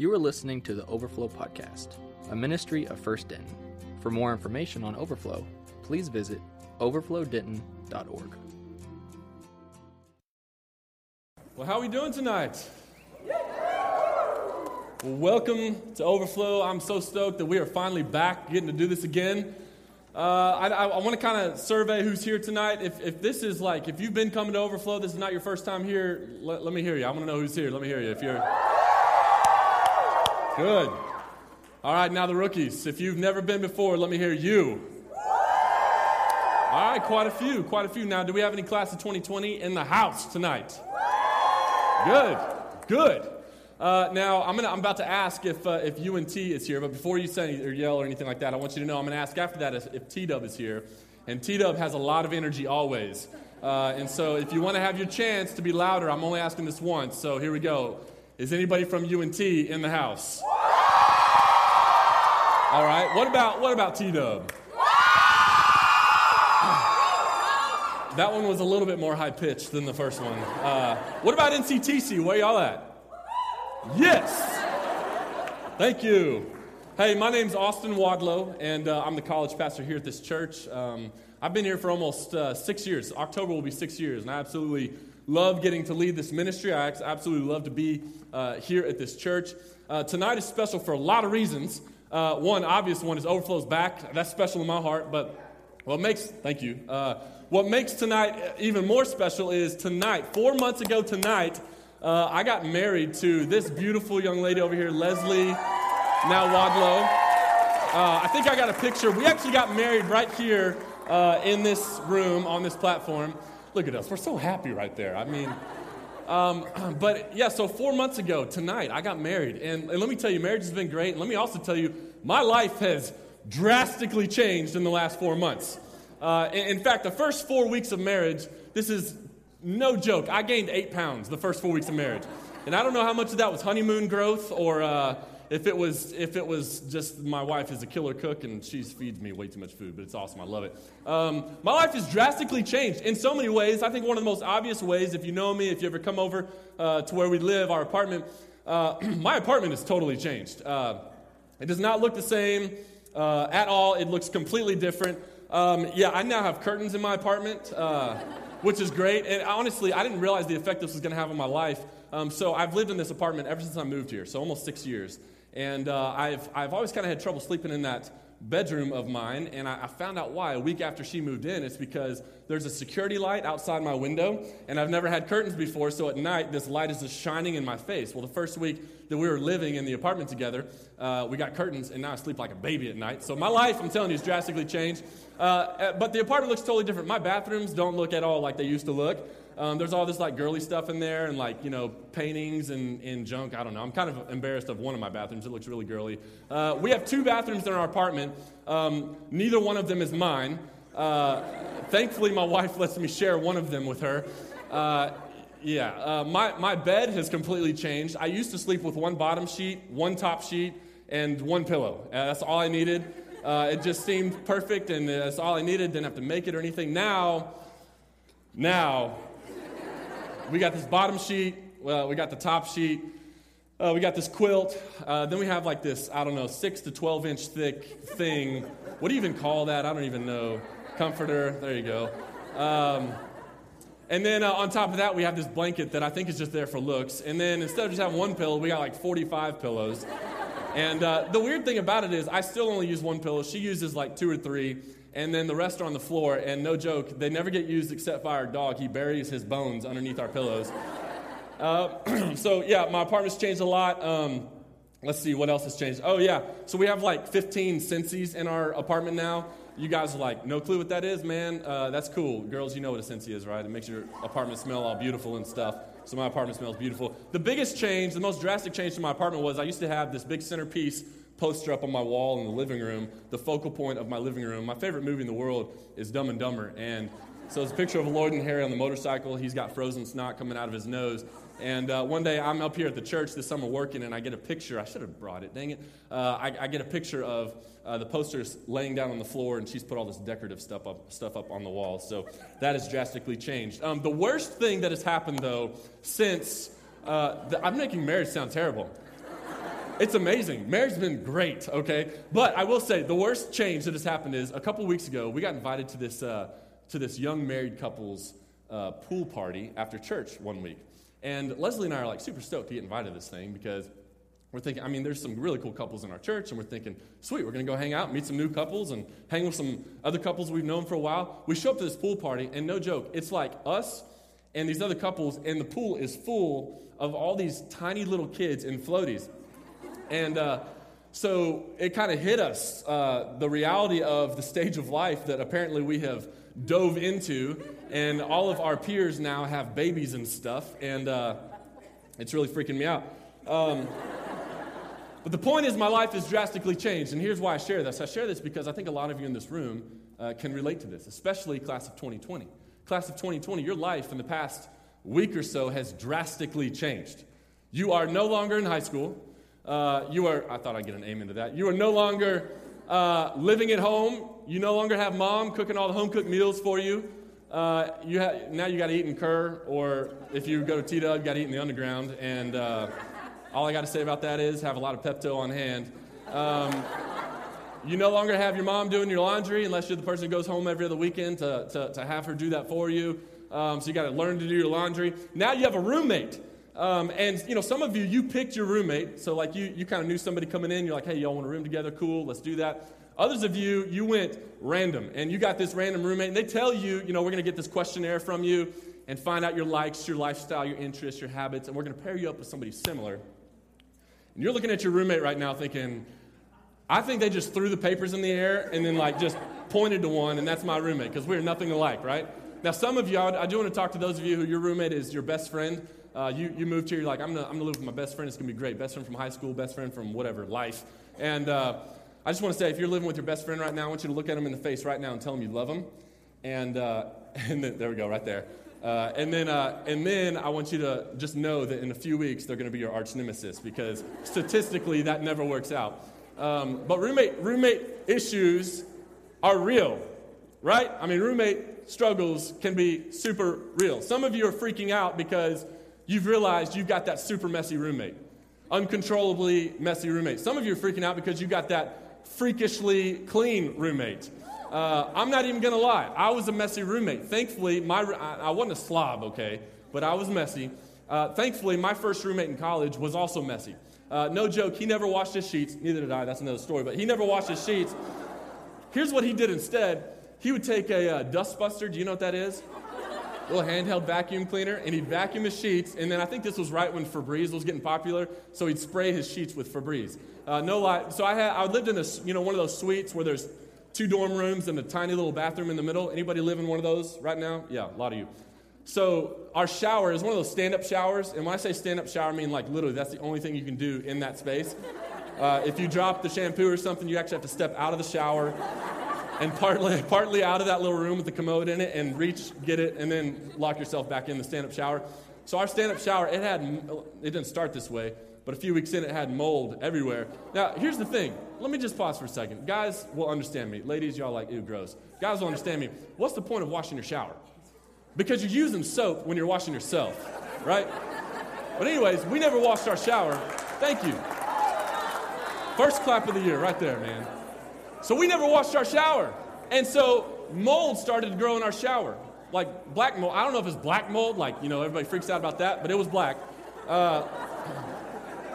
You are listening to the Overflow Podcast, a ministry of First Denton. For more information on Overflow, please visit overflowdenton.org. Well, how are we doing tonight? Well, welcome to Overflow. I'm so stoked that we are finally back getting to do this again. Uh, I, I, want to kind of survey who's here tonight. If, if this is like, if you've been coming to Overflow, this is not your first time here, let, let me hear you. I want to know who's here. Let me hear you. If you're good. All right, now the rookies. If you've never been before, let me hear you. All right, quite a few, quite a few. Now, do we have any class of 2020 in the house tonight? Good, good. Uh, now, I'm, gonna, I'm about to ask if, uh, if UNT is here, but before you say or yell or anything like that, I want you to know I'm going to ask after that if, T Dub is here. And T Dub has a lot of energy always. Uh, and so, if you want to have your chance to be louder, I'm only asking this once. So, here we go. Is anybody from UNT in the house? All right. What about, what about T Dub? That one was a little bit more high pitched than the first one. Uh, what about NCTC? Where y'all at? Yes. Thank you. Hey, my name's Austin Wadlow, and uh, I'm the college pastor here at this church. Um, I've been here for almost uh, six years. October will be six years, and I absolutely love getting to lead this ministry. I absolutely love to be uh, here at this church. Uh, tonight is special for a lot of reasons. Uh, one obvious one is Overflow's back. That's special in my heart, but what makes, thank you. Uh, what makes tonight even more special is tonight, four months ago tonight, uh, I got married to this beautiful young lady over here, Leslie, now Wadlow. Uh, I think I got a picture. We actually got married right here uh, in this room on this platform. Look at us. We're so happy right there. I mean, um, but yeah, so four months ago tonight, I got married. And, and let me tell you, marriage has been great. And let me also tell you, my life has drastically changed in the last four months. Uh, in, in fact, the first four weeks of marriage, this is no joke. I gained eight pounds the first four weeks of marriage. And I don't know how much of that was honeymoon growth or uh, if, it was, if it was just my wife is a killer cook and she feeds me way too much food, but it's awesome. I love it. Um, my life has drastically changed in so many ways. I think one of the most obvious ways, if you know me, if you ever come over uh, to where we live, our apartment, uh, my apartment has totally changed. Uh, it does not look the same uh, at all, it looks completely different. Um, yeah, I now have curtains in my apartment. Uh, which is great. And honestly, I didn't realize the effect this was going to have on my life. Um, so I've lived in this apartment ever since I moved here, so almost six years. And uh, I've, I've always kind of had trouble sleeping in that bedroom of mine, and I, I, found out why a week after she moved in. It's because there's a security light outside my window, and I've never had curtains before, so at night this light is just shining in my face. Well, the first week that we were living in the apartment together, uh, we got curtains, and now I sleep like a baby at night. So my life, I'm telling you, has drastically changed. Uh, uh but the apartment looks totally different. My bathrooms don't look at all like they used to look. Um, there's all this like girly stuff in there and like, you know, paintings and, and junk. I don't know. I'm kind of embarrassed of one of my bathrooms. It looks really girly. Uh, we have two bathrooms in our apartment. Um, neither one of them is mine. Uh, thankfully, my wife lets me share one of them with her. Uh, yeah, uh, my, my bed has completely changed. I used to sleep with one bottom sheet, one top sheet, and one pillow. Uh, that's all I needed. Uh, it just seemed perfect, and that's all I needed. Didn't have to make it or anything. Now, now, we got this bottom sheet, well, we got the top sheet, uh, we got this quilt. Uh, then we have like this, I don't know, 6 to 12 inch thick thing. What do you even call that? I don't even know. Comforter, there you go. Um, and then uh, on top of that, we have this blanket that I think is just there for looks. And then instead of just having one pillow, we got like 45 pillows. And uh, the weird thing about it is, I still only use one pillow. She uses like two or three and then the rest are on the floor. And no joke, they never get used except by our dog. He buries his bones underneath our pillows. Uh, so, yeah, my apartment's changed a lot. Um, let's see, what else has changed? Oh, yeah. So we have like 15 Scentsies in our apartment now. You guys are like, no clue what that is, man? Uh, that's cool. Girls, you know what a Scentsy is, right? It makes your apartment smell all beautiful and stuff. So my apartment smells beautiful. The biggest change, the most drastic change to my apartment was I used to have this big centerpiece poster up on my wall in the living room, the focal point of my living room. My favorite movie in the world is Dumb and Dumber. And so it's a picture of Lloyd and Harry on the motorcycle. He's got frozen snot coming out of his nose. And uh, one day I'm up here at the church this summer working, and I get a picture. I should have brought it, dang it. Uh, I, I, get a picture of uh, the posters laying down on the floor, and she's put all this decorative stuff up, stuff up on the wall. So that has drastically changed. Um, the worst thing that has happened, though, since uh, the, I'm making marriage sound terrible. It's amazing. Marriage's been great, okay? But I will say the worst change that has happened is a couple weeks ago, we got invited to this, uh, to this young married couple's uh, pool party after church one week. And Leslie and I are like super stoked to get invited to this thing because we're thinking, I mean, there's some really cool couples in our church, and we're thinking, sweet, we're going to go hang out, meet some new couples, and hang with some other couples we've known for a while. We show up to this pool party, and no joke, it's like us and these other couples, and the pool is full of all these tiny little kids in floaties. And uh, so it kind of hit us uh, the reality of the stage of life that apparently we have dove into, and all of our peers now have babies and stuff, and uh, it's really freaking me out. Um, but the point is, my life has drastically changed, and here's why I share this. I share this because I think a lot of you in this room uh, can relate to this, especially class of 2020. Class of 2020, your life in the past week or so has drastically changed. You are no longer in high school. Uh, you are, I thought I'd get an amen to that. You are no longer uh, living at home. You no longer have mom cooking all the home cooked meals for you. Uh, you ha- now you got to eat in Kerr, or if you go to T Dub, you got to eat in the underground. And uh, all I got to say about that is have a lot of Pepto on hand. Um, you no longer have your mom doing your laundry unless you're the person who goes home every other weekend to, to, to have her do that for you. Um, so you got to learn to do your laundry. Now you have a roommate. Um, and you know, some of you, you picked your roommate. So like you, you kind of knew somebody coming in. You're like, hey, y'all want a room together? Cool, let's do that. Others of you, you went random, and you got this random roommate, and they tell you, you know, we're going to get this questionnaire from you and find out your likes, your lifestyle, your interests, your habits, and we're going to pair you up with somebody similar. And you're looking at your roommate right now thinking, I think they just threw the papers in the air and then like just pointed to one, and that's my roommate because we're nothing alike, right? Now, some of you, I do want to talk to those of you who your roommate is your best friend. Uh, you, you moved here, you're like, I'm going to I'm gonna live with my best friend. It's going to be great. Best friend from high school, best friend from whatever, life. And uh, I just want to say, if you're living with your best friend right now, I want you to look at him in the face right now and tell him you love him. And, uh, and then, there we go, right there. Uh, and, then, uh, and then I want you to just know that in a few weeks they're going to be your arch nemesis because statistically that never works out. Um, but roommate, roommate issues are real, right? I mean, roommate struggles can be super real. Some of you are freaking out because you've realized you've got that super messy roommate, uncontrollably messy roommate. Some of you are freaking out because you've got that freakishly clean roommate. Uh, I'm not even going to lie. I was a messy roommate. Thankfully, my, I, I wasn't a slob, okay, but I was messy. Uh, thankfully, my first roommate in college was also messy. Uh, no joke, he never washed his sheets. Neither did I, that's another story, but he never washed his sheets. Here's what he did instead he would take a uh, dustbuster. Do you know what that is? Little handheld vacuum cleaner, and he'd vacuum his sheets. And then I think this was right when Febreze was getting popular, so he'd spray his sheets with Febreze. Uh, no lie. So I had I lived in this, you know, one of those suites where there's two dorm rooms and a tiny little bathroom in the middle. Anybody live in one of those right now? Yeah, a lot of you. So our shower is one of those stand-up showers, and when I say stand-up shower, I mean like literally that's the only thing you can do in that space. Uh, if you drop the shampoo or something, you actually have to step out of the shower and partly, partly out of that little room with the commode in it and reach, get it, and then lock yourself back in the stand-up shower. So our stand-up shower, it had, it didn't start this way, but a few weeks in, it had mold everywhere. Now, here's the thing let me just pause for a second. Guys will understand me. Ladies, y'all like, ew, gross. Guys will understand me. What's the point of washing your shower? Because you're using soap when you're washing yourself, right? But, anyways, we never washed our shower. Thank you. First clap of the year, right there, man. So, we never washed our shower. And so, mold started to grow in our shower. Like black mold. I don't know if it's black mold, like, you know, everybody freaks out about that, but it was black. Uh,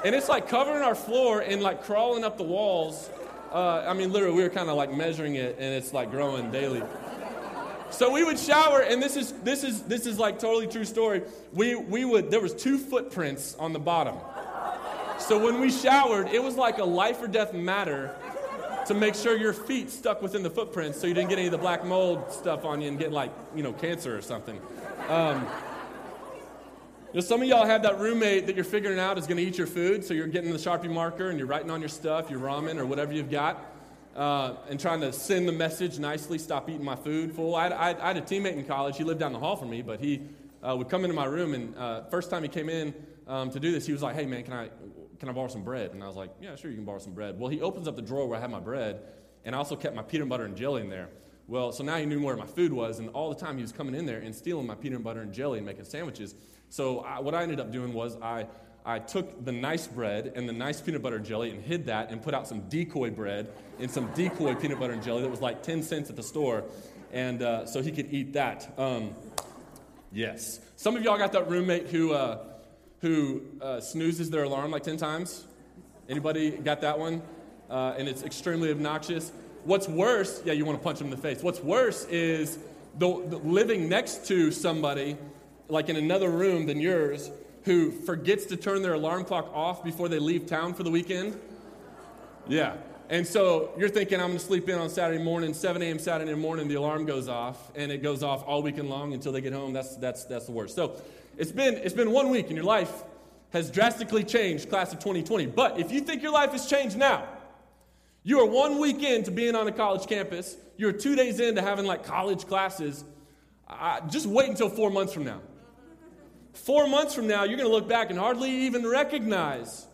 and it's like covering our floor and like crawling up the walls. Uh, I mean, literally, we were kind of like measuring it, and it's like growing daily. So we would shower, and this is this is this is like totally true story. We we would there was two footprints on the bottom. So when we showered, it was like a life or death matter to make sure your feet stuck within the footprints, so you didn't get any of the black mold stuff on you and get like you know cancer or something. Um, you know, some of y'all have that roommate that you're figuring out is going to eat your food, so you're getting the Sharpie marker and you're writing on your stuff, your ramen or whatever you've got, uh, and trying to send the message nicely, stop eating my food full. I, I, I, had a teammate in college, he lived down the hall from me, but he uh, would come into my room, and uh, first time he came in um, to do this, he was like, hey man, can I, can I borrow some bread? And I was like, yeah, sure, you can borrow some bread. Well, he opens up the drawer where I had my bread, and I also kept my peanut butter and jelly in there. Well, so now he knew where my food was, and all the time he was coming in there and stealing my peanut butter and jelly and making sandwiches. So I, what I ended up doing was I, I took the nice bread and the nice peanut butter and jelly and hid that and put out some decoy bread and some decoy peanut butter and jelly that was like 10 cents at the store. And uh, so he could eat that. Um, yes. Some of y'all got that roommate who, uh, who uh, snoozes their alarm like 10 times. Anybody got that one? Uh, and it's extremely obnoxious. What's worse, yeah, you want to punch them in the face. What's worse is the, the living next to somebody, like in another room than yours, who forgets to turn their alarm clock off before they leave town for the weekend? Yeah. And so you're thinking, I'm going to sleep in on Saturday morning, 7 a.m. Saturday morning, the alarm goes off, and it goes off all weekend long until they get home. That's, that's, that's the worst. So it's been, it's been one week, and your life has drastically changed, class of 2020. But if you think your life has changed now, you are one week into being on a college campus, you're two days into having like college classes. Just wait until four months from now. Four months from now, you're going to look back and hardly even recognize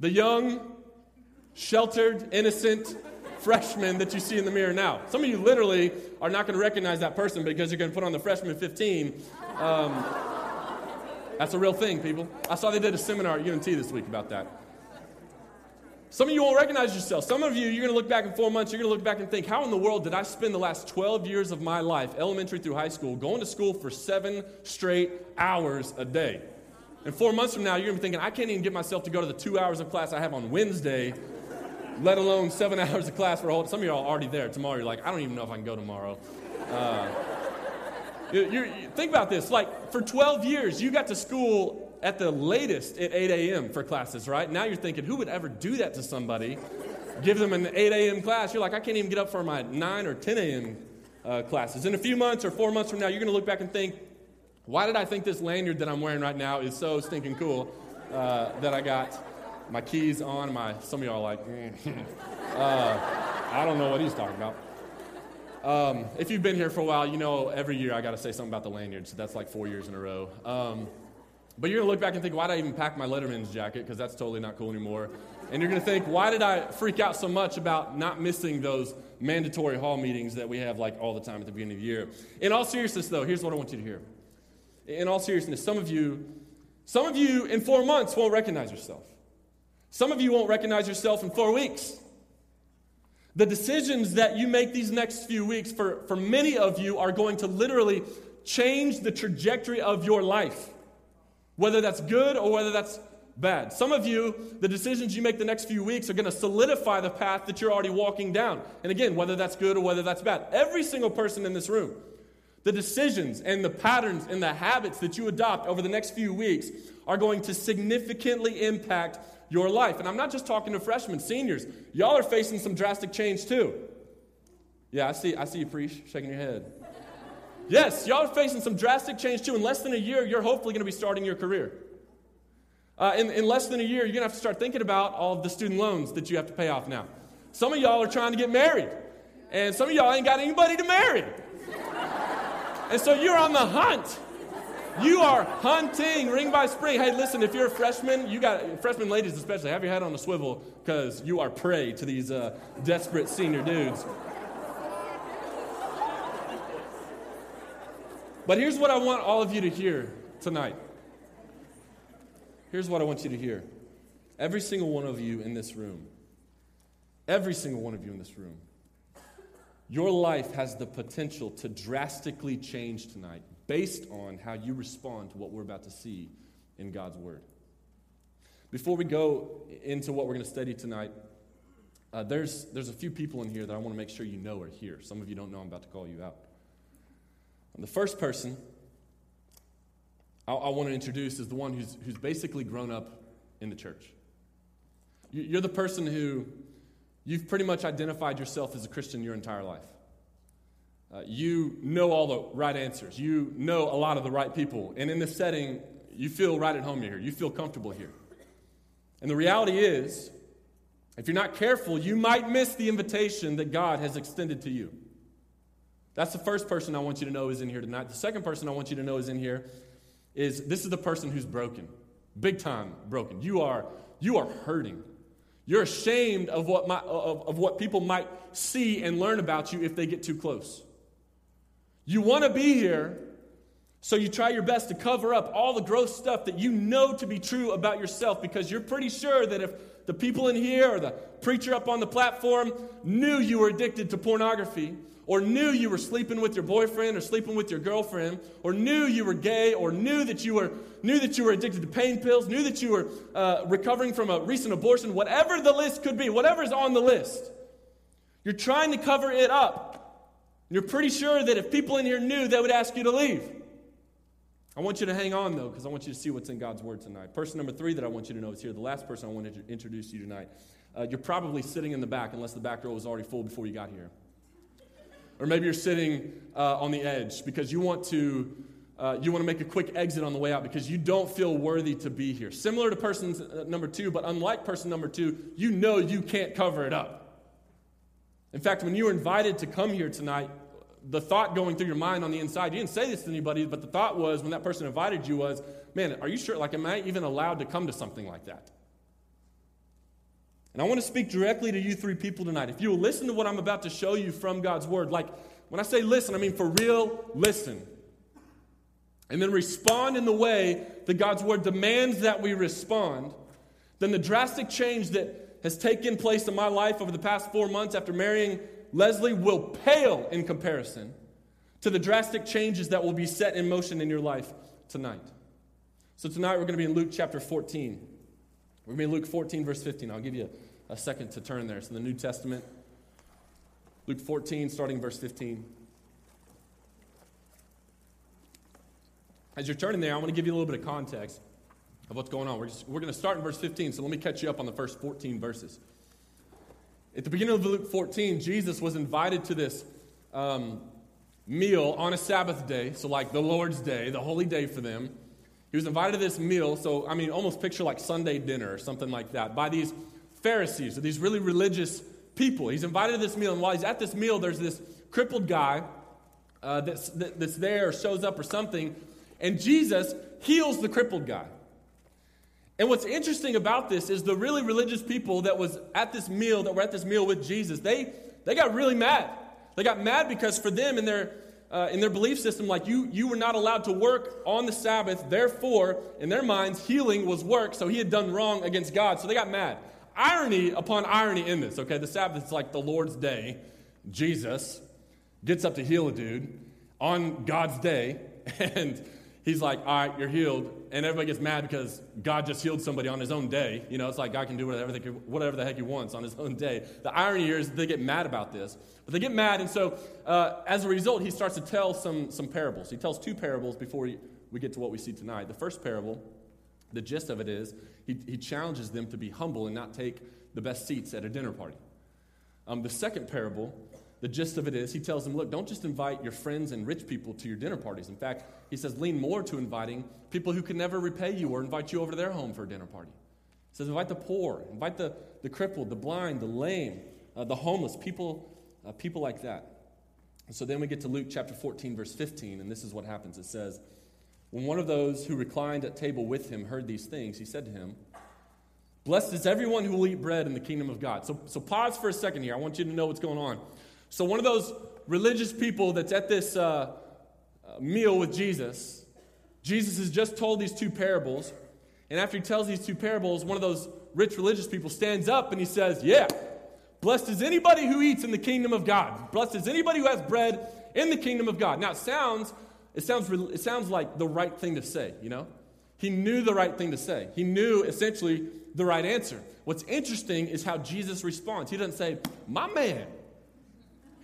the young, sheltered, innocent freshman that you see in the mirror now. Some of you literally are not going to recognize that person because you're going to put on the freshman 15. Um, that's a real thing, people. I saw they did a seminar at UNT this week about that. Some of you won't recognize yourself. Some of you, you're going to look back in four months, you're going to look back and think, how in the world did I spend the last 12 years of my life, elementary through high school, going to school for seven straight hours a day? And four months from now, you're going to be thinking, I can't even get myself to go to the two hours of class I have on Wednesday, let alone seven hours of class for a whole. Some of you are already there. Tomorrow, you're like, I don't even know if I can go tomorrow. Uh, you, you, think about this. Like, for 12 years, you got to school at the latest at 8 a.m. for classes, right? Now you're thinking, who would ever do that to somebody? Give them an 8 a.m. class. You're like, I can't even get up for my 9 or 10 a.m. Uh, classes. In a few months or four months from now, you're going to look back and think, why did I think this lanyard that I'm wearing right now is so stinking cool uh, that I got my keys on? My some of y'all like, mm. uh, I don't know what he's talking about. Um, if you've been here for a while, you know every year I got to say something about the lanyard. So that's like four years in a row. Um, but you're to look back and think, why did I even pack my Letterman's jacket? Because that's totally not cool anymore. And you're to think, why did I freak out so much about not missing those mandatory hall meetings that we have like all the time at the beginning of the year? In all seriousness, though, here's what I want you to hear. In all seriousness, some of you, some of you in four months won't recognize yourself. Some of you won't recognize yourself in four weeks. The decisions that you make these next few weeks, for, for many of you, are going to literally change the trajectory of your life whether that's good or whether that's bad. Some of you, the decisions you make the next few weeks are going to solidify the path that you're already walking down. And again, whether that's good or whether that's bad. Every single person in this room, the decisions and the patterns and the habits that you adopt over the next few weeks are going to significantly impact your life. And I'm not just talking to freshmen, seniors. Y'all are facing some drastic change too. Yeah, I see, I see you, preach, shaking your head. Yes, y'all are facing some drastic change too. In less than a year, you're hopefully going to be starting your career. Uh, in, in less than a year, you're going to have to start thinking about all of the student loans that you have to pay off now. Some of y'all are trying to get married, and some of y'all ain't got anybody to marry. And so you're on the hunt. You are hunting ring by spring. Hey, listen, if you're a freshman, you got freshman ladies especially, have your head on a swivel because you are prey to these uh, desperate senior dudes. But here's what I want all of you to hear tonight. Here's what I want you to hear. Every single one of you in this room, every single one of you in this room, your life has the potential to drastically change tonight based on how you respond to what we're about to see in God's Word. Before we go into what we're going to study tonight, uh, there's, there's a few people in here that I want to make sure you know are here. Some of you don't know, I'm about to call you out. The first person I, I want to introduce is the one who's, who's basically grown up in the church. You're the person who you've pretty much identified yourself as a Christian your entire life. Uh, you know all the right answers. You know a lot of the right people. And in this setting, you feel right at home here. You feel comfortable here. And the reality is, if you're not careful, you might miss the invitation that God has extended to you. That's the first person I want you to know is in here tonight. The second person I want you to know is in here is this is the person who's broken. Big time broken. You are you are hurting. You're ashamed of what, my, of, of what people might see and learn about you if they get too close. You want to be here So you try your best to cover up all the gross stuff that you know to be true about yourself because you're pretty sure that if the people in here or the preacher up on the platform knew you were addicted to pornography, or knew you were sleeping with your boyfriend or sleeping with your girlfriend, or knew you were gay, or knew that you were knew that you were addicted to pain pills, knew that you were uh, recovering from a recent abortion, whatever the list could be, whatever's on the list, you're trying to cover it up. You're pretty sure that if people in here knew, they would ask you to leave. I want you to hang on, though, because I want you to see what's in God's Word tonight. Person number three that I want you to know is here. The last person I want to introduce you tonight. Uh, you're probably sitting in the back, unless the back row was already full before you got here. Or maybe you're sitting uh, on the edge because you want to. Uh, you want to make a quick exit on the way out because you don't feel worthy to be here. Similar to person uh, number two, but unlike person number two, you know you can't cover it up. In fact, when you were invited to come here tonight, the thought going through your mind on the inside, you didn't say this to anybody, but the thought was when that person invited you was, man, are you sure? Like, am I even allowed to come to something like that? And I want to speak directly to you three people tonight. If you will listen to what I'm about to show you from God's Word, like when I say listen, I mean for real, listen. And then respond in the way that God's Word demands that we respond, then the drastic change that has taken place in my life over the past four months after marrying Leslie will pale in comparison to the drastic changes that will be set in motion in your life tonight. So, tonight we're going to be in Luke chapter 14. We're going to be in Luke 14, verse 15. I'll give you a, second to turn there. So, the New Testament, Luke 14, starting verse 15. As you're turning there, I want to give you a little bit of context of what's going on. We're, just, we're going to start in verse 15, so let me catch you up on the first 14 verses. At the beginning of Luke 14, Jesus was invited to this um, meal on a Sabbath day, so like the Lord's day, the holy day for them. He was invited to this meal, so I mean, almost picture like Sunday dinner or something like that, by these Pharisees, or these really religious people. He's invited to this meal, and while he's at this meal, there's this crippled guy uh, that's, that, that's there or shows up or something, and Jesus heals the crippled guy. And what's interesting about this is the really religious people that was at this meal, that were at this meal with Jesus, they, they got really mad. They got mad because for them in their, uh, in their belief system, like you, you were not allowed to work on the Sabbath. Therefore, in their minds, healing was work, so he had done wrong against God. So they got mad. Irony upon irony in this, okay? The Sabbath is like the Lord's day. Jesus gets up to heal a dude on God's day, and he's like, all right, you're healed. And everybody gets mad because God just healed somebody on his own day. You know, it's like God can do whatever, they, whatever the heck he wants on his own day. The irony here is they get mad about this. But they get mad, and so uh, as a result, he starts to tell some, some parables. He tells two parables before we, we get to what we see tonight. The first parable, the gist of it is, he, he challenges them to be humble and not take the best seats at a dinner party. Um, the second parable the gist of it is, he tells them, look, don't just invite your friends and rich people to your dinner parties. In fact, he says, lean more to inviting people who can never repay you or invite you over to their home for a dinner party. He says, invite the poor, invite the, the crippled, the blind, the lame, uh, the homeless, people, uh, people like that. And so then we get to Luke chapter 14, verse 15, and this is what happens. It says, When one of those who reclined at table with him heard these things, he said to him, Blessed is everyone who will eat bread in the kingdom of God. So, so pause for a second here. I want you to know what's going on. So, one of those religious people that's at this uh, uh, meal with Jesus, Jesus has just told these two parables. And after he tells these two parables, one of those rich religious people stands up and he says, Yeah, blessed is anybody who eats in the kingdom of God. Blessed is anybody who has bread in the kingdom of God. Now, it sounds, it sounds, it sounds like the right thing to say, you know? He knew the right thing to say. He knew essentially the right answer. What's interesting is how Jesus responds. He doesn't say, My man,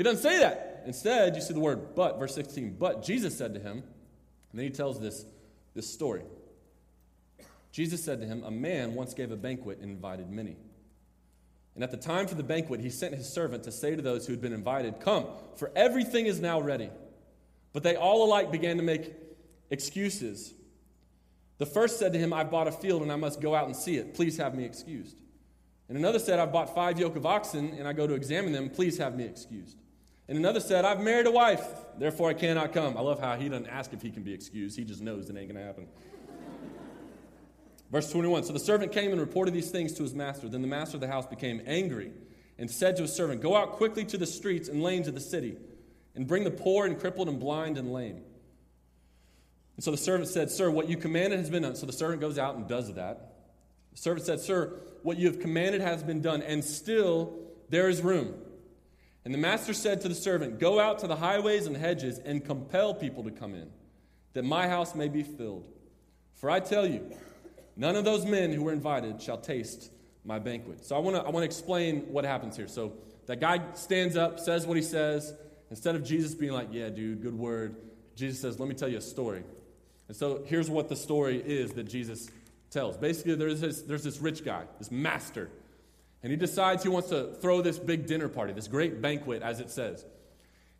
he doesn't say that. Instead, you see the word but, verse 16. But Jesus said to him, and then he tells this, this story. Jesus said to him, A man once gave a banquet and invited many. And at the time for the banquet, he sent his servant to say to those who had been invited, Come, for everything is now ready. But they all alike began to make excuses. The first said to him, I've bought a field and I must go out and see it. Please have me excused. And another said, I've bought five yoke of oxen and I go to examine them. Please have me excused. And another said, I've married a wife, therefore I cannot come. I love how he doesn't ask if he can be excused. He just knows it ain't going to happen. Verse 21 So the servant came and reported these things to his master. Then the master of the house became angry and said to his servant, Go out quickly to the streets and lanes of the city and bring the poor and crippled and blind and lame. And so the servant said, Sir, what you commanded has been done. So the servant goes out and does that. The servant said, Sir, what you have commanded has been done, and still there is room. And the master said to the servant, Go out to the highways and hedges and compel people to come in, that my house may be filled. For I tell you, none of those men who were invited shall taste my banquet. So I want to I want to explain what happens here. So that guy stands up, says what he says. Instead of Jesus being like, Yeah, dude, good word, Jesus says, Let me tell you a story. And so here's what the story is that Jesus tells. Basically, there's this, there's this rich guy, this master, and he decides he wants to throw this big dinner party, this great banquet, as it says.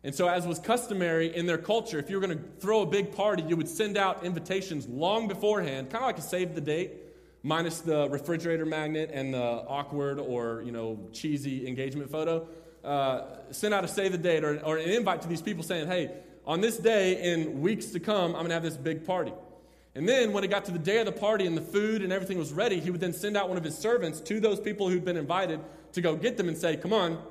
And so, as was customary in their culture, if you were going to throw a big party, you would send out invitations long beforehand, kind of like a save the date, minus the refrigerator magnet and the awkward or you know cheesy engagement photo. Uh, send out a save the date or, or an invite to these people saying, "Hey, on this day in weeks to come, I'm going to have this big party." And then, when it got to the day of the party and the food and everything was ready, he would then send out one of his servants to those people who'd been invited to go get them and say, Come on,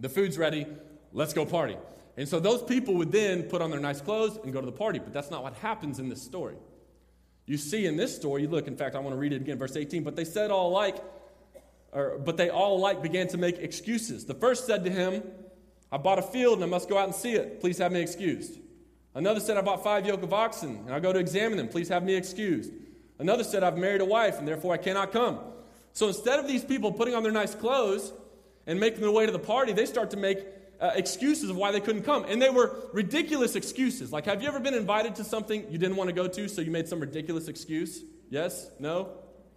the food's ready, let's go party. And so those people would then put on their nice clothes and go to the party. But that's not what happens in this story. You see in this story, you look, in fact, I want to read it again, verse 18. But they said all alike, or, but they all alike began to make excuses. The first said to him, I bought a field and I must go out and see it. Please have me excused. Another said, I bought five yoke of oxen, and I go to examine them. Please have me excused. Another said, I've married a wife, and therefore I cannot come. So instead of these people putting on their nice clothes and making their way to the party, they start to make uh, excuses of why they couldn't come. And they were ridiculous excuses. Like, have you ever been invited to something you didn't want to go to, so you made some ridiculous excuse? Yes? No?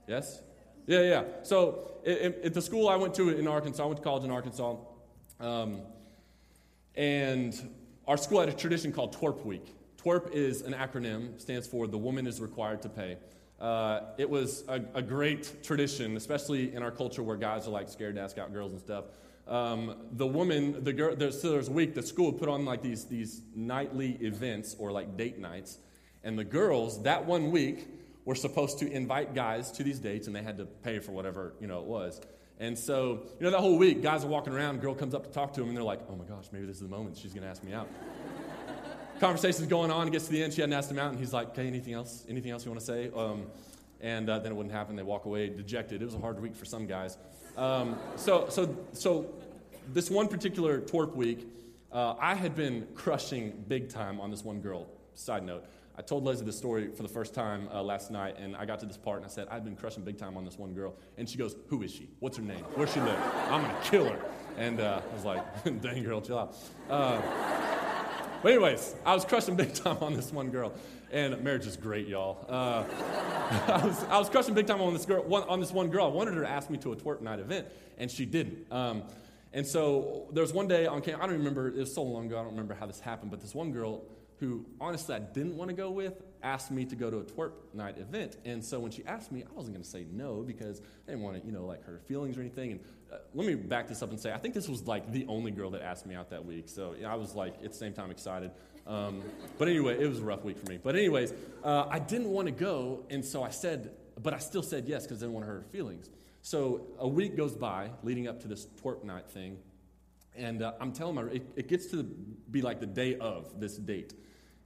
Yes? Yeah, yeah. So at the school I went to in Arkansas, I went to college in Arkansas, um, and our school had a tradition called Twerp Week. Twerp is an acronym, stands for The Woman is Required to Pay. Uh, it was a, a, great tradition, especially in our culture where guys are like scared to ask out girls and stuff. Um, the woman, the girl, there's, so there's a week the school would put on like these, these nightly events or like date nights. And the girls, that one week, were supposed to invite guys to these dates and they had to pay for whatever, you know, it was. And so, you know, that whole week, guys are walking around, girl comes up to talk to them, and they're like, oh my gosh, maybe this is the moment she's going to ask me out. Conversation's going on, it gets to the end, she hadn't asked him out, and he's like, okay, anything else? Anything else you want to say? Um, and uh, then it wouldn't happen. They walk away dejected. It was a hard week for some guys. Um, so, so, so, this one particular twerp week, uh, I had been crushing big time on this one girl. Side note. I told Leslie this story for the first time uh, last night, and I got to this part and I said, I've been crushing big time on this one girl. And she goes, Who is she? What's her name? Where she live? I'm going to kill her. And uh, I was like, Dang, girl, chill out. Uh, but, anyways, I was crushing big time on this one girl. And marriage is great, y'all. Uh, I, was, I was crushing big time on this, girl, one, on this one girl. I wanted her to ask me to a twerp night event, and she didn't. Um, and so there was one day on campus, I don't remember, it was so long ago, I don't remember how this happened, but this one girl who honestly I didn't want to go with, asked me to go to a twerp night event. And so when she asked me, I wasn't going to say no because I didn't want to, you know, like her feelings or anything. And uh, let me back this up and say, I think this was like the only girl that asked me out that week. So I was like, at the same time, excited. Um, but anyway, it was a rough week for me. But, anyways, uh, I didn't want to go. And so I said, but I still said yes because I didn't want to hurt her feelings. So a week goes by leading up to this twerp night thing. And uh, I'm telling her, it, it gets to be like the day of this date.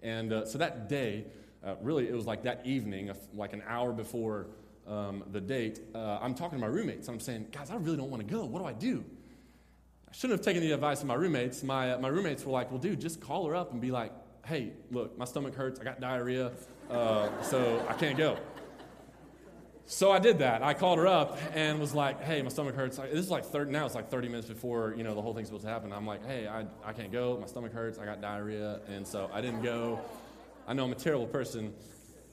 And uh, so that day, uh, really, it was like that evening, like an hour before um, the date, uh, I'm talking to my roommates. And I'm saying, guys, I really don't want to go. What do I do? I shouldn't have taken the advice of my roommates. My, uh, my roommates were like, well, dude, just call her up and be like, hey, look, my stomach hurts. I got diarrhea, uh, so I can't go. So I did that. I called her up and was like, hey, my stomach hurts. This is like 30, now it's like 30 minutes before, you know, the whole thing's supposed to happen. I'm like, hey, I, I can't go. My stomach hurts. I got diarrhea. And so I didn't go. I know I'm a terrible person.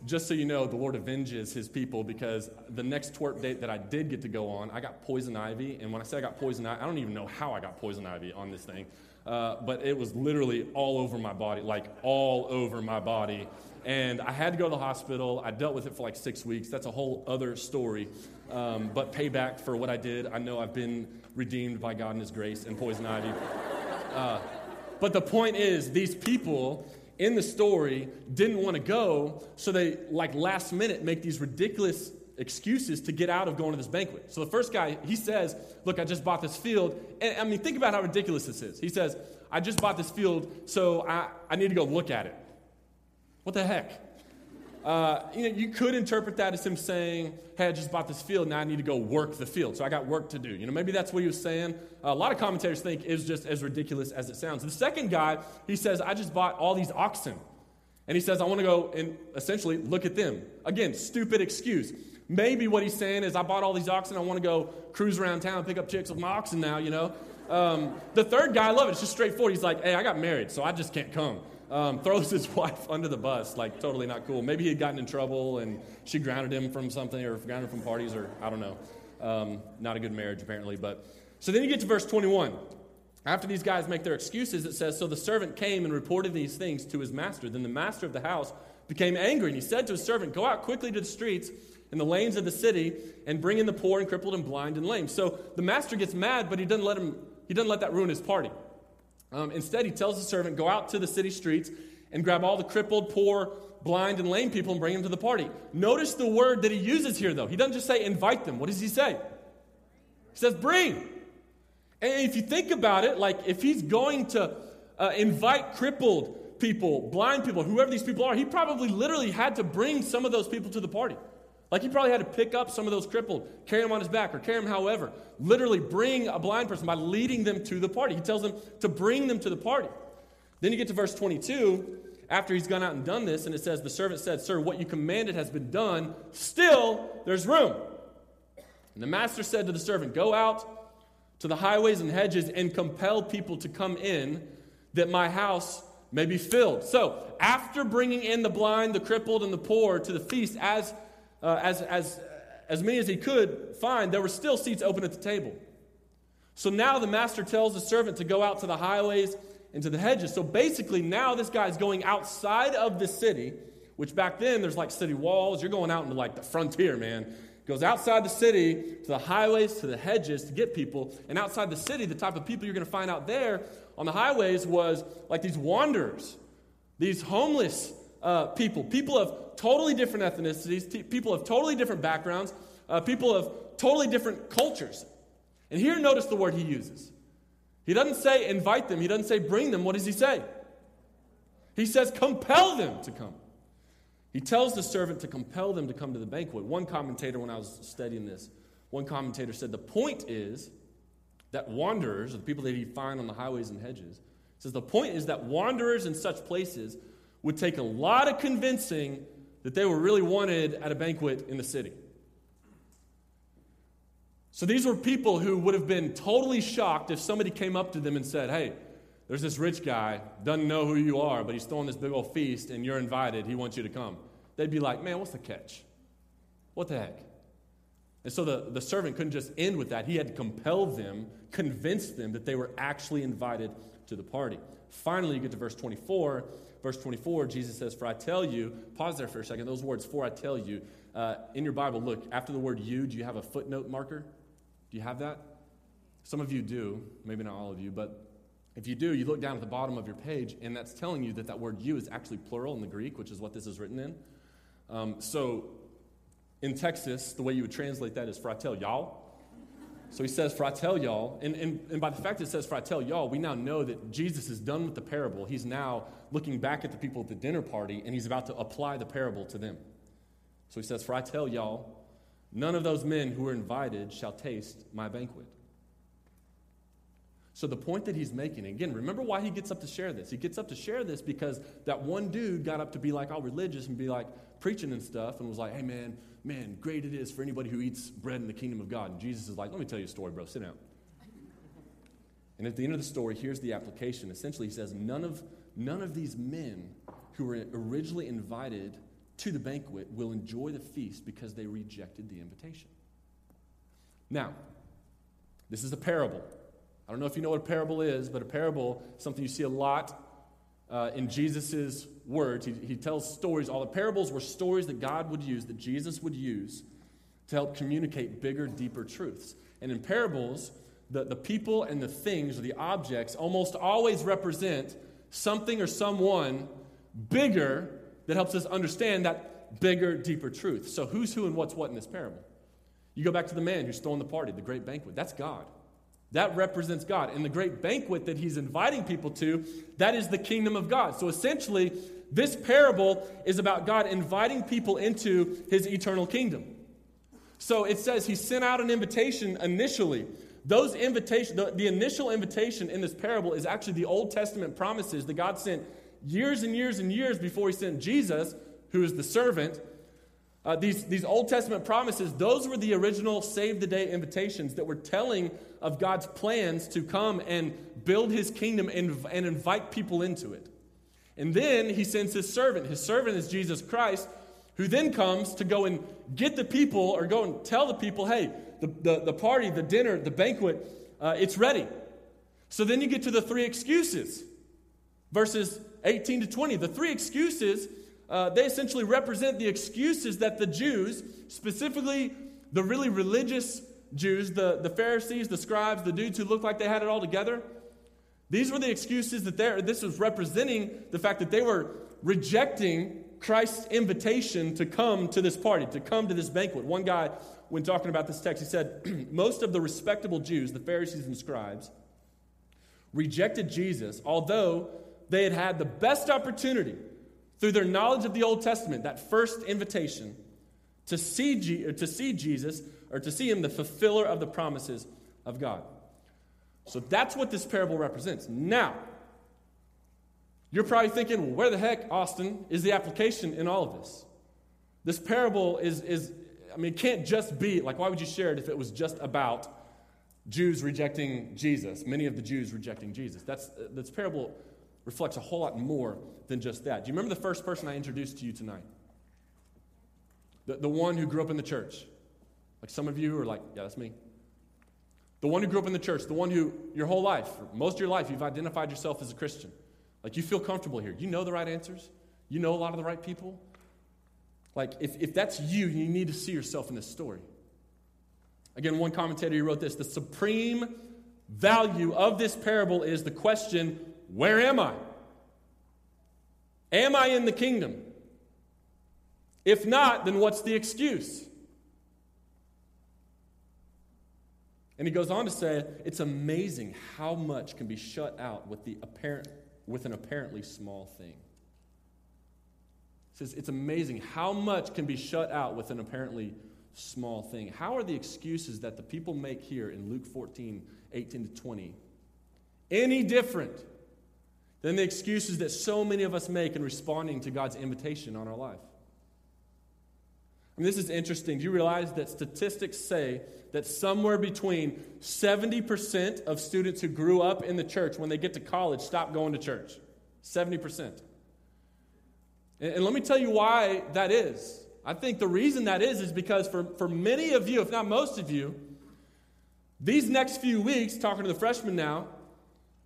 Just so you know, the Lord avenges his people because the next twerp date that I did get to go on, I got poison ivy. And when I say I got poison ivy, I don't even know how I got poison ivy on this thing. Uh, but it was literally all over my body, like all over my body. And I had to go to the hospital. I dealt with it for like six weeks. That's a whole other story. Um, but payback for what I did, I know I've been redeemed by God and His grace and poison ivy. Uh, but the point is, these people in the story didn't want to go, so they, like last minute, make these ridiculous excuses to get out of going to this banquet. So the first guy, he says, Look, I just bought this field. And I mean, think about how ridiculous this is. He says, I just bought this field, so I, I need to go look at it. What the heck? Uh, you, know, you could interpret that as him saying, Hey, I just bought this field, now I need to go work the field. So I got work to do. You know, maybe that's what he was saying. Uh, a lot of commentators think was just as ridiculous as it sounds. The second guy, he says, I just bought all these oxen. And he says, I want to go and essentially look at them. Again, stupid excuse. Maybe what he's saying is, I bought all these oxen, I want to go cruise around town, and pick up chicks with my oxen now, you know. Um, the third guy, I love it. It's just straightforward. He's like, Hey, I got married, so I just can't come um, throws his wife under the bus, like totally not cool. Maybe he had gotten in trouble and she grounded him from something or grounded him from parties or I don't know. Um, not a good marriage apparently. But so then you get to verse 21. After these guys make their excuses, it says, So the servant came and reported these things to his master. Then the master of the house became angry, and he said to his servant, Go out quickly to the streets and the lanes of the city and bring in the poor and crippled and blind and lame. So the master gets mad, but he doesn't let him, he doesn't let that ruin his party. Um, instead, he tells the servant, Go out to the city streets and grab all the crippled, poor, blind, and lame people and bring them to the party. Notice the word that he uses here, though. He doesn't just say invite them. What does he say? He says bring. And if you think about it, like if he's going to uh, invite crippled people, blind people, whoever these people are, he probably literally had to bring some of those people to the party. Like he probably had to pick up some of those crippled, carry them on his back, or carry them however. Literally bring a blind person by leading them to the party. He tells them to bring them to the party. Then you get to verse 22, after he's gone out and done this, and it says, The servant said, Sir, what you commanded has been done. Still, there's room. And the master said to the servant, Go out to the highways and hedges and compel people to come in, that my house may be filled. So, after bringing in the blind, the crippled, and the poor to the feast, as uh, as, as, as many as he could find, there were still seats open at the table. So now the master tells the servant to go out to the highways and to the hedges. So basically, now this guy's going outside of the city, which back then there's like city walls. You're going out into like the frontier, man. Goes outside the city to the highways, to the hedges to get people. And outside the city, the type of people you're going to find out there on the highways was like these wanderers, these homeless uh, people, people of totally different ethnicities, t- people of totally different backgrounds, uh, people of totally different cultures. And here, notice the word he uses. He doesn't say invite them, he doesn't say bring them. What does he say? He says compel them to come. He tells the servant to compel them to come to the banquet. One commentator, when I was studying this, one commentator said the point is that wanderers, or the people that he'd find on the highways and hedges, says the point is that wanderers in such places would take a lot of convincing that they were really wanted at a banquet in the city. So these were people who would have been totally shocked if somebody came up to them and said, Hey, there's this rich guy, doesn't know who you are, but he's throwing this big old feast and you're invited. He wants you to come. They'd be like, Man, what's the catch? What the heck? And so the, the servant couldn't just end with that. He had to compel them, convince them that they were actually invited to the party. Finally, you get to verse 24, Verse 24, Jesus says, For I tell you, pause there for a second, those words, for I tell you. Uh, in your Bible, look, after the word you, do you have a footnote marker? Do you have that? Some of you do, maybe not all of you, but if you do, you look down at the bottom of your page, and that's telling you that that word you is actually plural in the Greek, which is what this is written in. Um, so in Texas, the way you would translate that is for I tell y'all. So he says, For I tell y'all, and, and, and by the fact it says, For I tell y'all, we now know that Jesus is done with the parable. He's now looking back at the people at the dinner party, and he's about to apply the parable to them. So he says, For I tell y'all, none of those men who were invited shall taste my banquet. So the point that he's making, again, remember why he gets up to share this. He gets up to share this because that one dude got up to be like all religious and be like preaching and stuff and was like, hey man, man, great it is for anybody who eats bread in the kingdom of God. And Jesus is like, let me tell you a story, bro. Sit down. And at the end of the story, here's the application. Essentially, he says, none of, none of these men who were originally invited to the banquet will enjoy the feast because they rejected the invitation. Now, this is a parable. I don't know if you know what a parable is, but a parable is something you see a lot uh, in Jesus' words. He, he tells stories. All the parables were stories that God would use, that Jesus would use to help communicate bigger, deeper truths. And in parables, the, the people and the things or the objects almost always represent something or someone bigger that helps us understand that bigger, deeper truth. So, who's who and what's what in this parable? You go back to the man who's throwing the party, the great banquet. That's God. That represents God. And the great banquet that he's inviting people to, that is the kingdom of God. So essentially, this parable is about God inviting people into his eternal kingdom. So it says he sent out an invitation initially. Those invitation, the, the initial invitation in this parable is actually the Old Testament promises that God sent years and years and years before he sent Jesus, who is the servant. Uh, these, these Old Testament promises, those were the original save the day invitations that were telling of God's plans to come and build his kingdom and, and invite people into it. And then he sends his servant. His servant is Jesus Christ, who then comes to go and get the people or go and tell the people, hey, the, the, the party, the dinner, the banquet, uh, it's ready. So then you get to the three excuses, verses 18 to 20. The three excuses, uh, they essentially represent the excuses that the Jews, specifically the really religious Jews, the, the Pharisees, the scribes, the dudes who looked like they had it all together, these were the excuses that this was representing the fact that they were rejecting Christ's invitation to come to this party, to come to this banquet. One guy, when talking about this text, he said, Most of the respectable Jews, the Pharisees and scribes, rejected Jesus, although they had had the best opportunity through their knowledge of the Old Testament, that first invitation, to see, to see Jesus or to see him, the fulfiller of the promises of God. So that's what this parable represents. Now, you're probably thinking, well, where the heck, Austin, is the application in all of this? This parable is, is I mean, it can't just be, like, why would you share it if it was just about Jews rejecting Jesus, many of the Jews rejecting Jesus? That's, this parable reflects a whole lot more than just that. Do you remember the first person I introduced to you tonight? The, the one who grew up in the church. Like some of you are like, yeah, that's me. The one who grew up in the church, the one who your whole life, most of your life, you've identified yourself as a Christian. Like you feel comfortable here. You know the right answers. You know a lot of the right people. Like if, if that's you, you need to see yourself in this story. Again, one commentator he wrote this the supreme value of this parable is the question, where am I? Am I in the kingdom? If not, then what's the excuse? And he goes on to say, it's amazing how much can be shut out with, the apparent, with an apparently small thing. He says, it's amazing how much can be shut out with an apparently small thing. How are the excuses that the people make here in Luke 14, 18 to 20 any different than the excuses that so many of us make in responding to God's invitation on our life? I mean, this is interesting. Do you realize that statistics say that somewhere between 70% of students who grew up in the church, when they get to college, stop going to church? 70%. And, and let me tell you why that is. I think the reason that is is because for, for many of you, if not most of you, these next few weeks, talking to the freshmen now,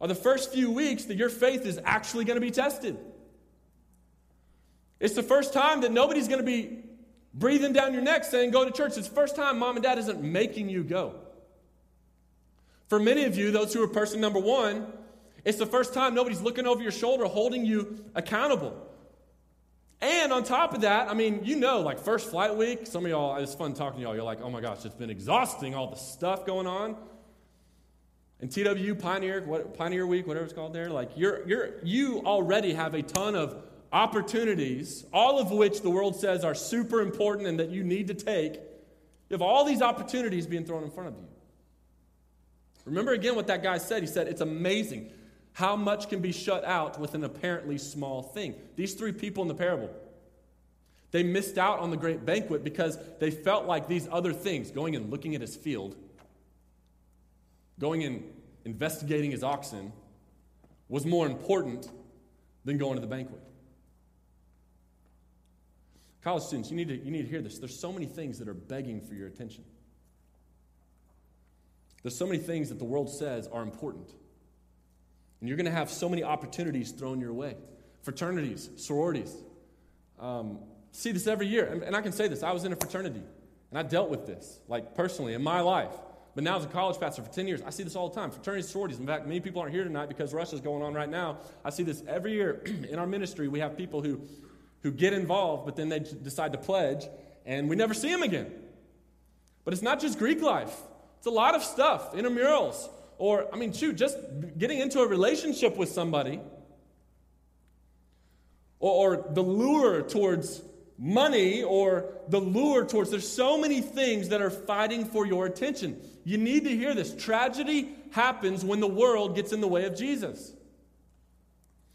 are the first few weeks that your faith is actually going to be tested. It's the first time that nobody's going to be breathing down your neck saying, Go to church. It's the first time mom and dad isn't making you go. For many of you, those who are person number one, it's the first time nobody's looking over your shoulder, holding you accountable. And on top of that, I mean, you know, like first flight week, some of y'all, it's fun talking to y'all. You're like, oh my gosh, it's been exhausting, all the stuff going on. And TW, Pioneer, what, Pioneer Week, whatever it's called there, like you're, you're, you already have a ton of opportunities, all of which the world says are super important and that you need to take. You have all these opportunities being thrown in front of you. Remember again what that guy said. He said, It's amazing how much can be shut out with an apparently small thing. These three people in the parable, they missed out on the great banquet because they felt like these other things, going and looking at his field, going and investigating his oxen, was more important than going to the banquet. College students, you need, to, you need to hear this. There's so many things that are begging for your attention. There's so many things that the world says are important. And you're going to have so many opportunities thrown your way. Fraternities, sororities. Um, see this every year. And, and I can say this I was in a fraternity, and I dealt with this, like personally, in my life. But now, as a college pastor for 10 years, I see this all the time. Fraternities, sororities. In fact, many people aren't here tonight because rush's going on right now. I see this every year in our ministry. We have people who who get involved, but then they decide to pledge, and we never see them again. But it's not just Greek life, it's a lot of stuff intramurals, or, I mean, shoot, just getting into a relationship with somebody, or, or the lure towards money, or the lure towards, there's so many things that are fighting for your attention. You need to hear this. Tragedy happens when the world gets in the way of Jesus.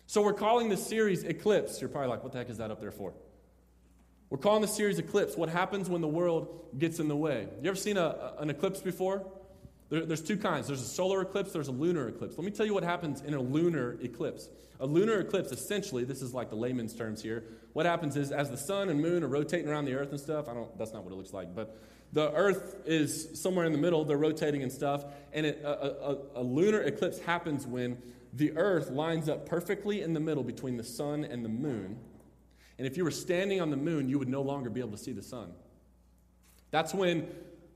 So we're calling this series Eclipse. You're probably like, what the heck is that up there for? We're calling the series Eclipse. What happens when the world gets in the way? You ever seen a, an eclipse before? There, there's two kinds there's a solar eclipse, there's a lunar eclipse. Let me tell you what happens in a lunar eclipse. A lunar eclipse, essentially, this is like the layman's terms here. What happens is, as the sun and moon are rotating around the earth and stuff, I don't, that's not what it looks like, but the earth is somewhere in the middle, they're rotating and stuff, and it, a, a, a lunar eclipse happens when the earth lines up perfectly in the middle between the sun and the moon. And if you were standing on the moon, you would no longer be able to see the sun. That's when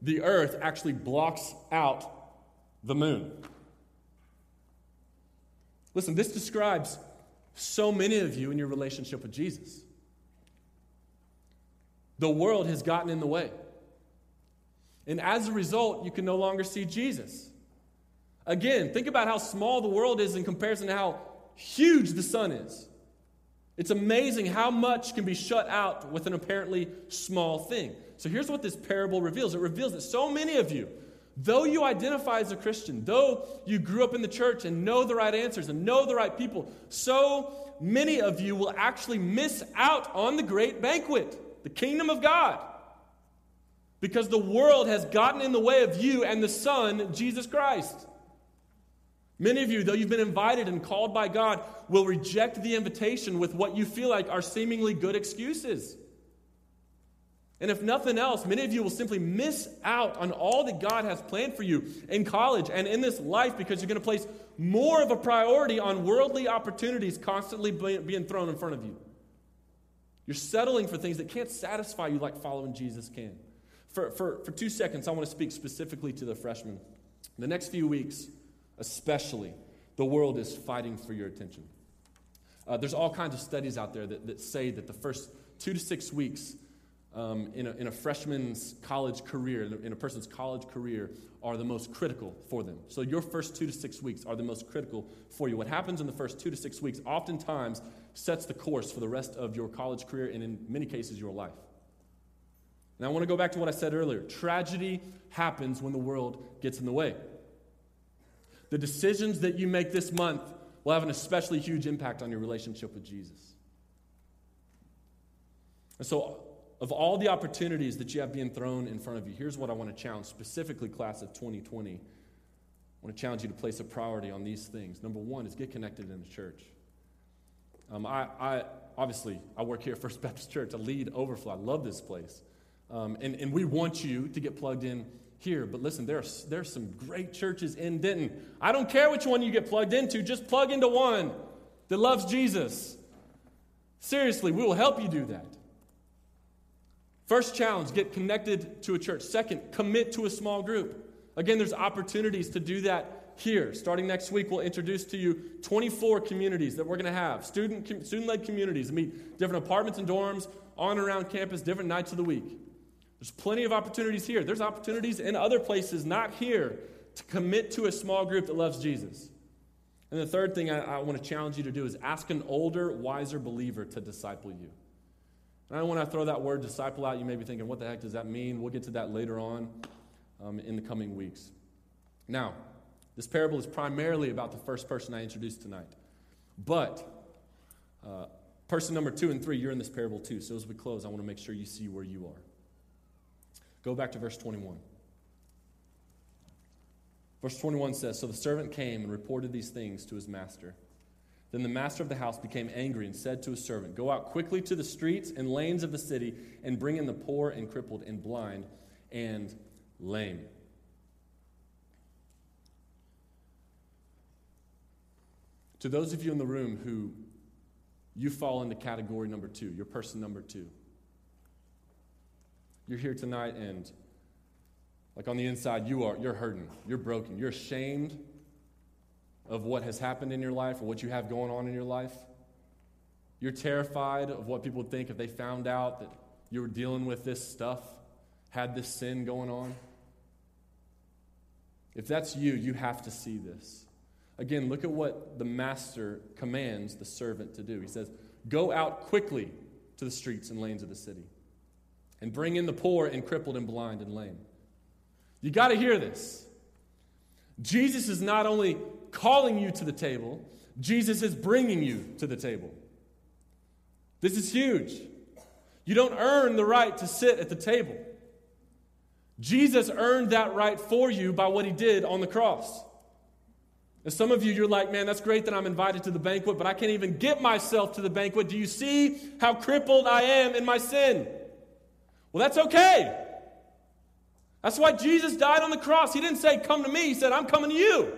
the earth actually blocks out the moon. Listen, this describes so many of you in your relationship with Jesus. The world has gotten in the way. And as a result, you can no longer see Jesus. Again, think about how small the world is in comparison to how huge the sun is. It's amazing how much can be shut out with an apparently small thing. So here's what this parable reveals it reveals that so many of you, though you identify as a Christian, though you grew up in the church and know the right answers and know the right people, so many of you will actually miss out on the great banquet, the kingdom of God. Because the world has gotten in the way of you and the Son, Jesus Christ. Many of you, though you've been invited and called by God, will reject the invitation with what you feel like are seemingly good excuses. And if nothing else, many of you will simply miss out on all that God has planned for you in college and in this life because you're going to place more of a priority on worldly opportunities constantly being thrown in front of you. You're settling for things that can't satisfy you like following Jesus can. For, for, for two seconds, I want to speak specifically to the freshmen. The next few weeks, especially, the world is fighting for your attention. Uh, there's all kinds of studies out there that, that say that the first two to six weeks um, in, a, in a freshman's college career, in a, in a person's college career, are the most critical for them. So, your first two to six weeks are the most critical for you. What happens in the first two to six weeks oftentimes sets the course for the rest of your college career and, in many cases, your life. Now, I want to go back to what I said earlier. Tragedy happens when the world gets in the way. The decisions that you make this month will have an especially huge impact on your relationship with Jesus. And so, of all the opportunities that you have being thrown in front of you, here's what I want to challenge, specifically, class of 2020. I want to challenge you to place a priority on these things. Number one is get connected in the church. Um, I, I, obviously I work here at First Baptist Church. I lead Overflow. I love this place, um, and and we want you to get plugged in here. But listen, there's, there's some great churches in Denton. I don't care which one you get plugged into, just plug into one that loves Jesus. Seriously, we will help you do that. First challenge get connected to a church. Second, commit to a small group. Again, there's opportunities to do that here. Starting next week, we'll introduce to you 24 communities that we're going to have student, student led communities meet different apartments and dorms on and around campus, different nights of the week. There's plenty of opportunities here. There's opportunities in other places, not here, to commit to a small group that loves Jesus. And the third thing I, I want to challenge you to do is ask an older, wiser believer to disciple you. And I want to throw that word disciple out. You may be thinking, what the heck does that mean? We'll get to that later on um, in the coming weeks. Now, this parable is primarily about the first person I introduced tonight. But uh, person number two and three, you're in this parable too. So as we close, I want to make sure you see where you are. Go back to verse 21. Verse 21 says So the servant came and reported these things to his master. Then the master of the house became angry and said to his servant, Go out quickly to the streets and lanes of the city and bring in the poor and crippled and blind and lame. To those of you in the room who you fall into category number two, you're person number two. You're here tonight and like on the inside you are you're hurting, you're broken, you're ashamed of what has happened in your life or what you have going on in your life. You're terrified of what people would think if they found out that you were dealing with this stuff, had this sin going on. If that's you, you have to see this. Again, look at what the master commands the servant to do. He says, Go out quickly to the streets and lanes of the city and bring in the poor and crippled and blind and lame. You got to hear this. Jesus is not only calling you to the table, Jesus is bringing you to the table. This is huge. You don't earn the right to sit at the table. Jesus earned that right for you by what he did on the cross. And some of you, you're like, man, that's great that I'm invited to the banquet, but I can't even get myself to the banquet. Do you see how crippled I am in my sin? Well, that's okay. That's why Jesus died on the cross. He didn't say, Come to me. He said, I'm coming to you.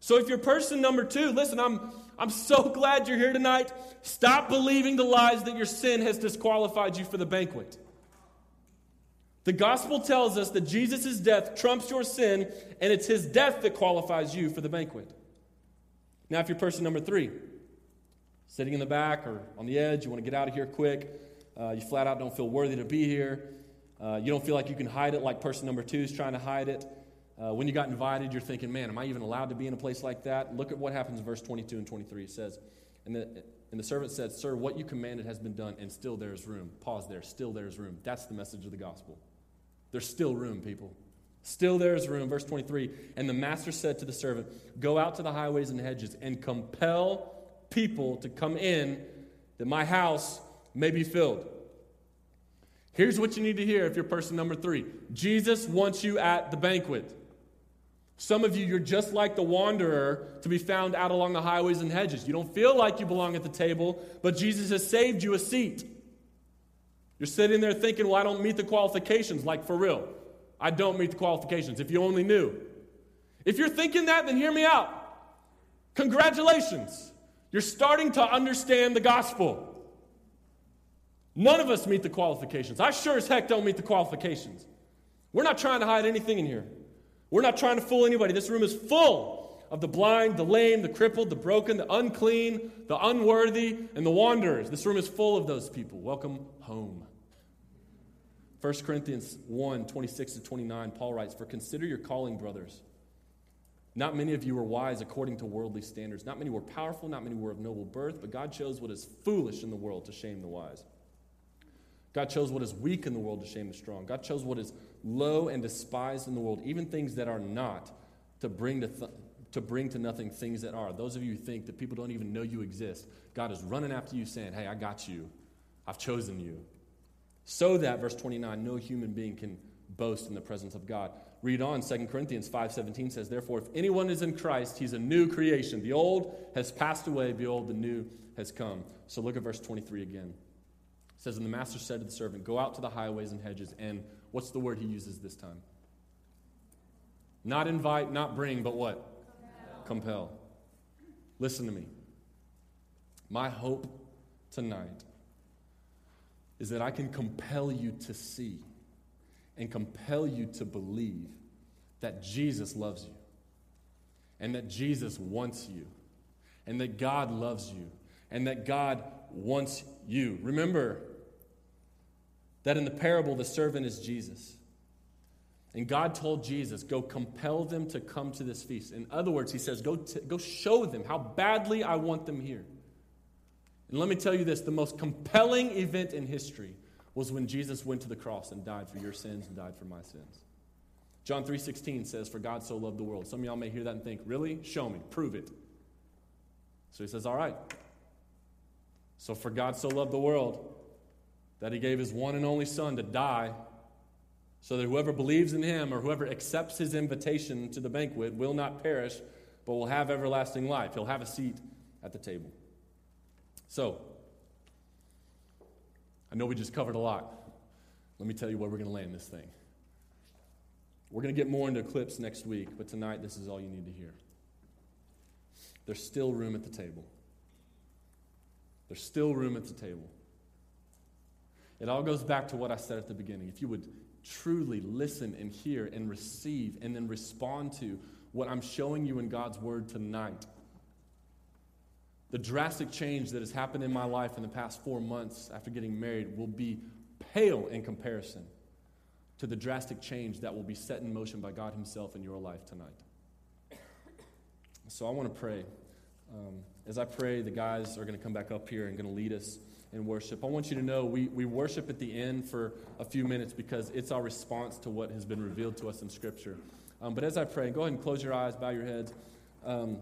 So if you're person number two, listen, I'm, I'm so glad you're here tonight. Stop believing the lies that your sin has disqualified you for the banquet. The gospel tells us that Jesus' death trumps your sin, and it's his death that qualifies you for the banquet. Now, if you're person number three, sitting in the back or on the edge, you want to get out of here quick, uh, you flat out don't feel worthy to be here, uh, you don't feel like you can hide it like person number two is trying to hide it. Uh, when you got invited, you're thinking, man, am I even allowed to be in a place like that? Look at what happens in verse 22 and 23. It says, and the, and the servant said, Sir, what you commanded has been done, and still there is room. Pause there. Still there is room. That's the message of the gospel. There's still room, people. Still there is room. Verse 23 And the master said to the servant, Go out to the highways and hedges and compel people to come in that my house may be filled. Here's what you need to hear if you're person number three Jesus wants you at the banquet. Some of you, you're just like the wanderer to be found out along the highways and hedges. You don't feel like you belong at the table, but Jesus has saved you a seat. You're sitting there thinking, well, I don't meet the qualifications. Like, for real, I don't meet the qualifications. If you only knew. If you're thinking that, then hear me out. Congratulations. You're starting to understand the gospel. None of us meet the qualifications. I sure as heck don't meet the qualifications. We're not trying to hide anything in here. We're not trying to fool anybody. This room is full of the blind, the lame, the crippled, the broken, the unclean, the unworthy, and the wanderers. This room is full of those people. Welcome home. 1 Corinthians 1 26 to 29, Paul writes, For consider your calling, brothers. Not many of you were wise according to worldly standards. Not many were powerful, not many were of noble birth, but God chose what is foolish in the world to shame the wise. God chose what is weak in the world to shame the strong. God chose what is low and despised in the world, even things that are not, to bring to, th- to bring to nothing things that are. Those of you who think that people don't even know you exist, God is running after you saying, Hey, I got you. I've chosen you so that verse 29 no human being can boast in the presence of god read on 2 corinthians 5.17 says therefore if anyone is in christ he's a new creation the old has passed away behold the new has come so look at verse 23 again it says and the master said to the servant go out to the highways and hedges and what's the word he uses this time not invite not bring but what compel, compel. listen to me my hope tonight is that I can compel you to see and compel you to believe that Jesus loves you and that Jesus wants you and that God loves you and that God wants you. Remember that in the parable, the servant is Jesus. And God told Jesus, Go compel them to come to this feast. In other words, He says, Go, t- go show them how badly I want them here. And let me tell you this the most compelling event in history was when Jesus went to the cross and died for your sins and died for my sins. John 3:16 says for God so loved the world. Some of y'all may hear that and think, "Really? Show me, prove it." So he says, "All right. So for God so loved the world that he gave his one and only son to die so that whoever believes in him or whoever accepts his invitation to the banquet will not perish but will have everlasting life. He'll have a seat at the table." So, I know we just covered a lot. Let me tell you where we're going to land this thing. We're going to get more into Eclipse next week, but tonight this is all you need to hear. There's still room at the table. There's still room at the table. It all goes back to what I said at the beginning. If you would truly listen and hear and receive and then respond to what I'm showing you in God's Word tonight, the drastic change that has happened in my life in the past four months after getting married will be pale in comparison to the drastic change that will be set in motion by God Himself in your life tonight. So I want to pray. Um, as I pray, the guys are going to come back up here and going to lead us in worship. I want you to know we, we worship at the end for a few minutes because it's our response to what has been revealed to us in Scripture. Um, but as I pray, go ahead and close your eyes, bow your heads. Um,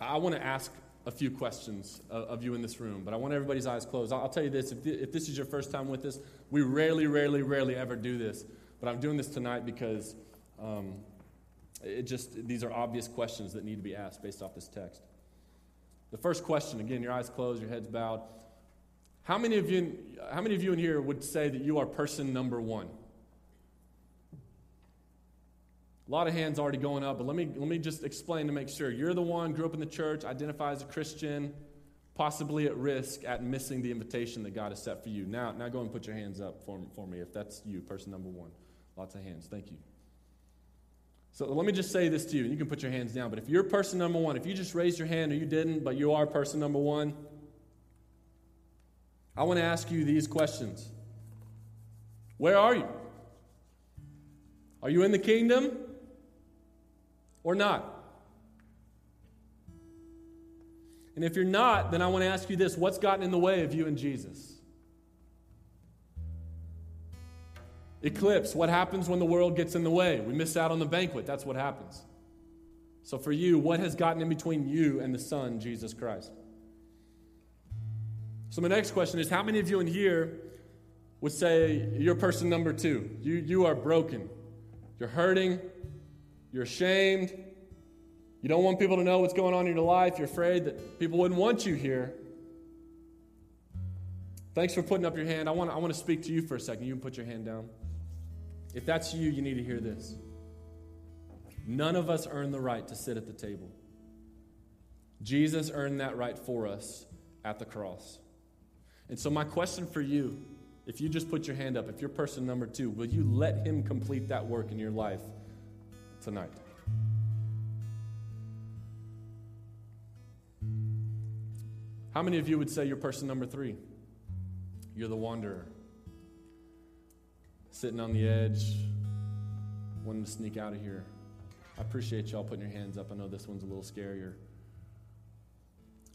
I want to ask a few questions of, of, you in this room, but I want everybody's eyes closed. I'll, I'll tell you this if, th- if this is your first time with us, we rarely, rarely, rarely ever do this. But I'm doing this tonight because um, it just, these are obvious questions that need to be asked based off this text. The first question, again, your eyes closed, your heads bowed. How many of you, how many of you in here would say that you are person number one? A lot of hands already going up, but let me, let me just explain to make sure. You're the one, grew up in the church, identify as a Christian, possibly at risk at missing the invitation that God has set for you. Now, now go and put your hands up for, for me if that's you, person number one. Lots of hands. Thank you. So let me just say this to you, and you can put your hands down. But if you're person number one, if you just raised your hand or you didn't, but you are person number one, I want to ask you these questions Where are you? Are you in the kingdom? or not? And if you're not, then I want to ask you this what's gotten in the way of you and Jesus? Eclipse, what happens when the world gets in the way? We miss out on the banquet. That's what happens. So, for you, what has gotten in between you and the Son, Jesus Christ? So, my next question is how many of you in here would say you're person number two? You, you are broken, you're hurting, you're ashamed. You don't want people to know what's going on in your life. You're afraid that people wouldn't want you here. Thanks for putting up your hand. I want, I want to speak to you for a second. You can put your hand down. If that's you, you need to hear this. None of us earn the right to sit at the table. Jesus earned that right for us at the cross. And so, my question for you, if you just put your hand up, if you're person number two, will you let him complete that work in your life tonight. How many of you would say you're person number three? You're the wanderer. Sitting on the edge, wanting to sneak out of here. I appreciate y'all putting your hands up. I know this one's a little scarier.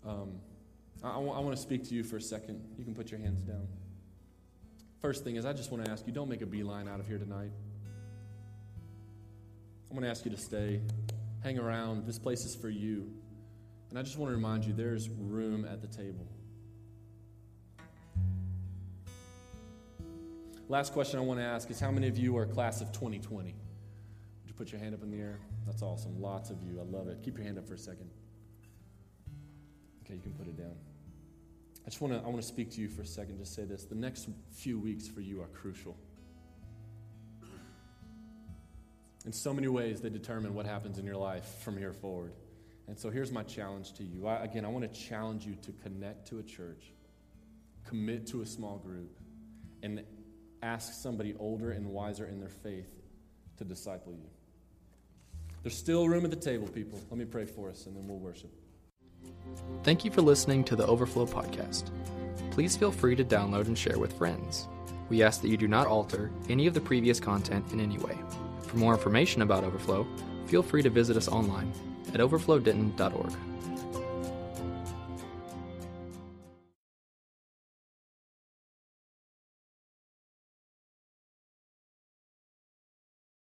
Um, I, w- I want to speak to you for a second. You can put your hands down. First thing is, I just want to ask you don't make a beeline out of here tonight. I'm going to ask you to stay, hang around. This place is for you. And I just want to remind you there's room at the table. Last question I want to ask is how many of you are class of 2020? Would you put your hand up in the air? That's awesome. Lots of you. I love it. Keep your hand up for a second. Okay, you can put it down. I just want to I want to speak to you for a second. Just say this. The next few weeks for you are crucial. In so many ways, they determine what happens in your life from here forward. And so here's my challenge to you. I, again, I want to challenge you to connect to a church, commit to a small group, and ask somebody older and wiser in their faith to disciple you. There's still room at the table, people. Let me pray for us, and then we'll worship. Thank you for listening to the Overflow Podcast. Please feel free to download and share with friends. We ask that you do not alter any of the previous content in any way. For more information about Overflow, feel free to visit us online at overflowdenton.org.